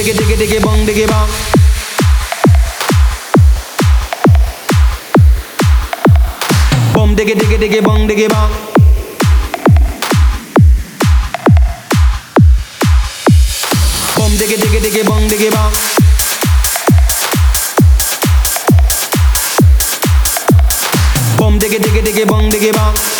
diggy diggy diggy bong diggy bong. Bum diggy diggy diggy bong diggy bong. Bum diggy diggy diggy bong diggy bong. Bum diggy diggy diggy bong diggy bong.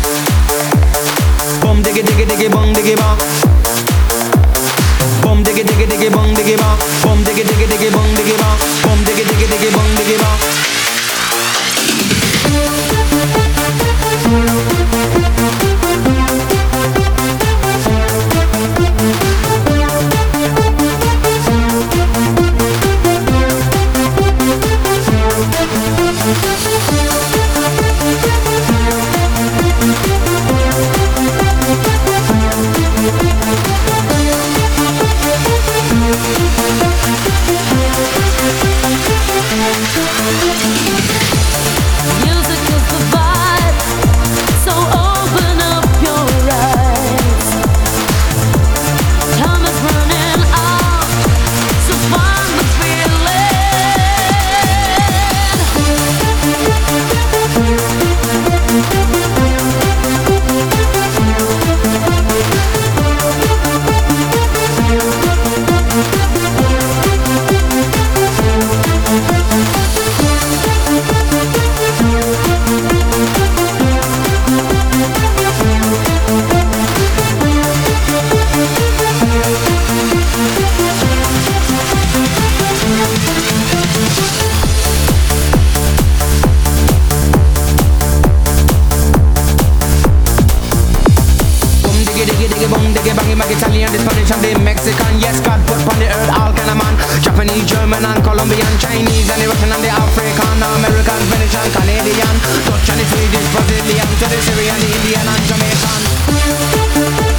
And Colombian Chinese and the Russian and the African American, and Canadian Dutch and the Swedish, Brazilian To the Syrian, Indian and Jamaican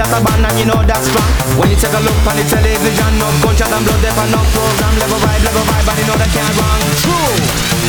that's a band and you know that's strong. When you take a look on the television No gunshot and blood, there no program Level vibe, level vibe, and you know that can't wrong. True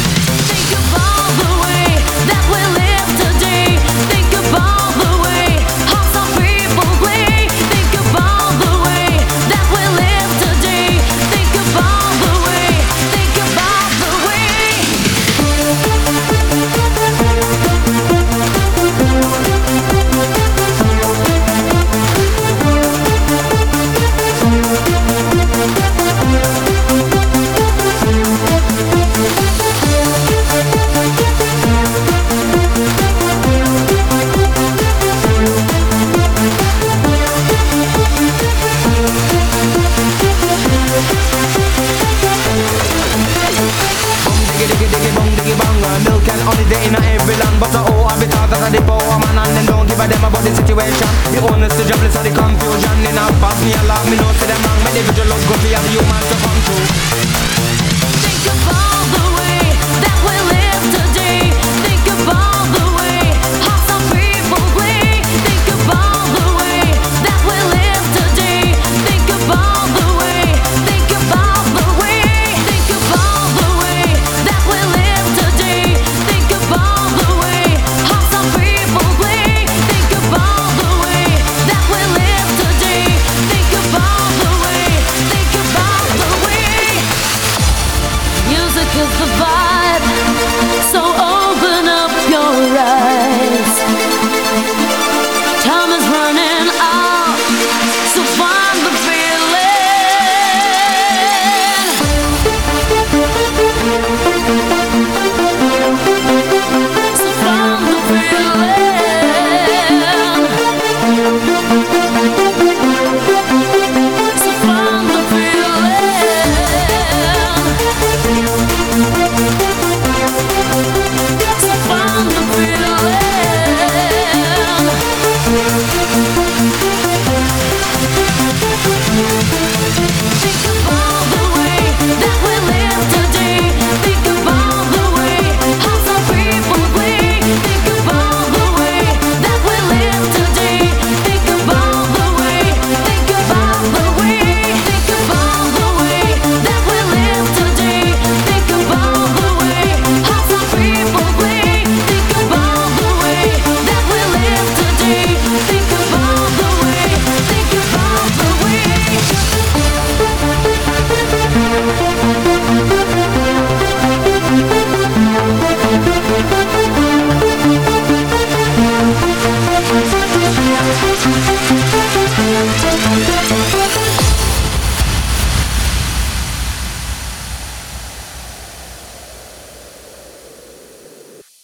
But uh, oh, I be talk a the power man And them don't give a damn about the situation. The owners, the jobless, and the confusion In a pass me a lot, me know see them wrong Me the visual love go for the human to come true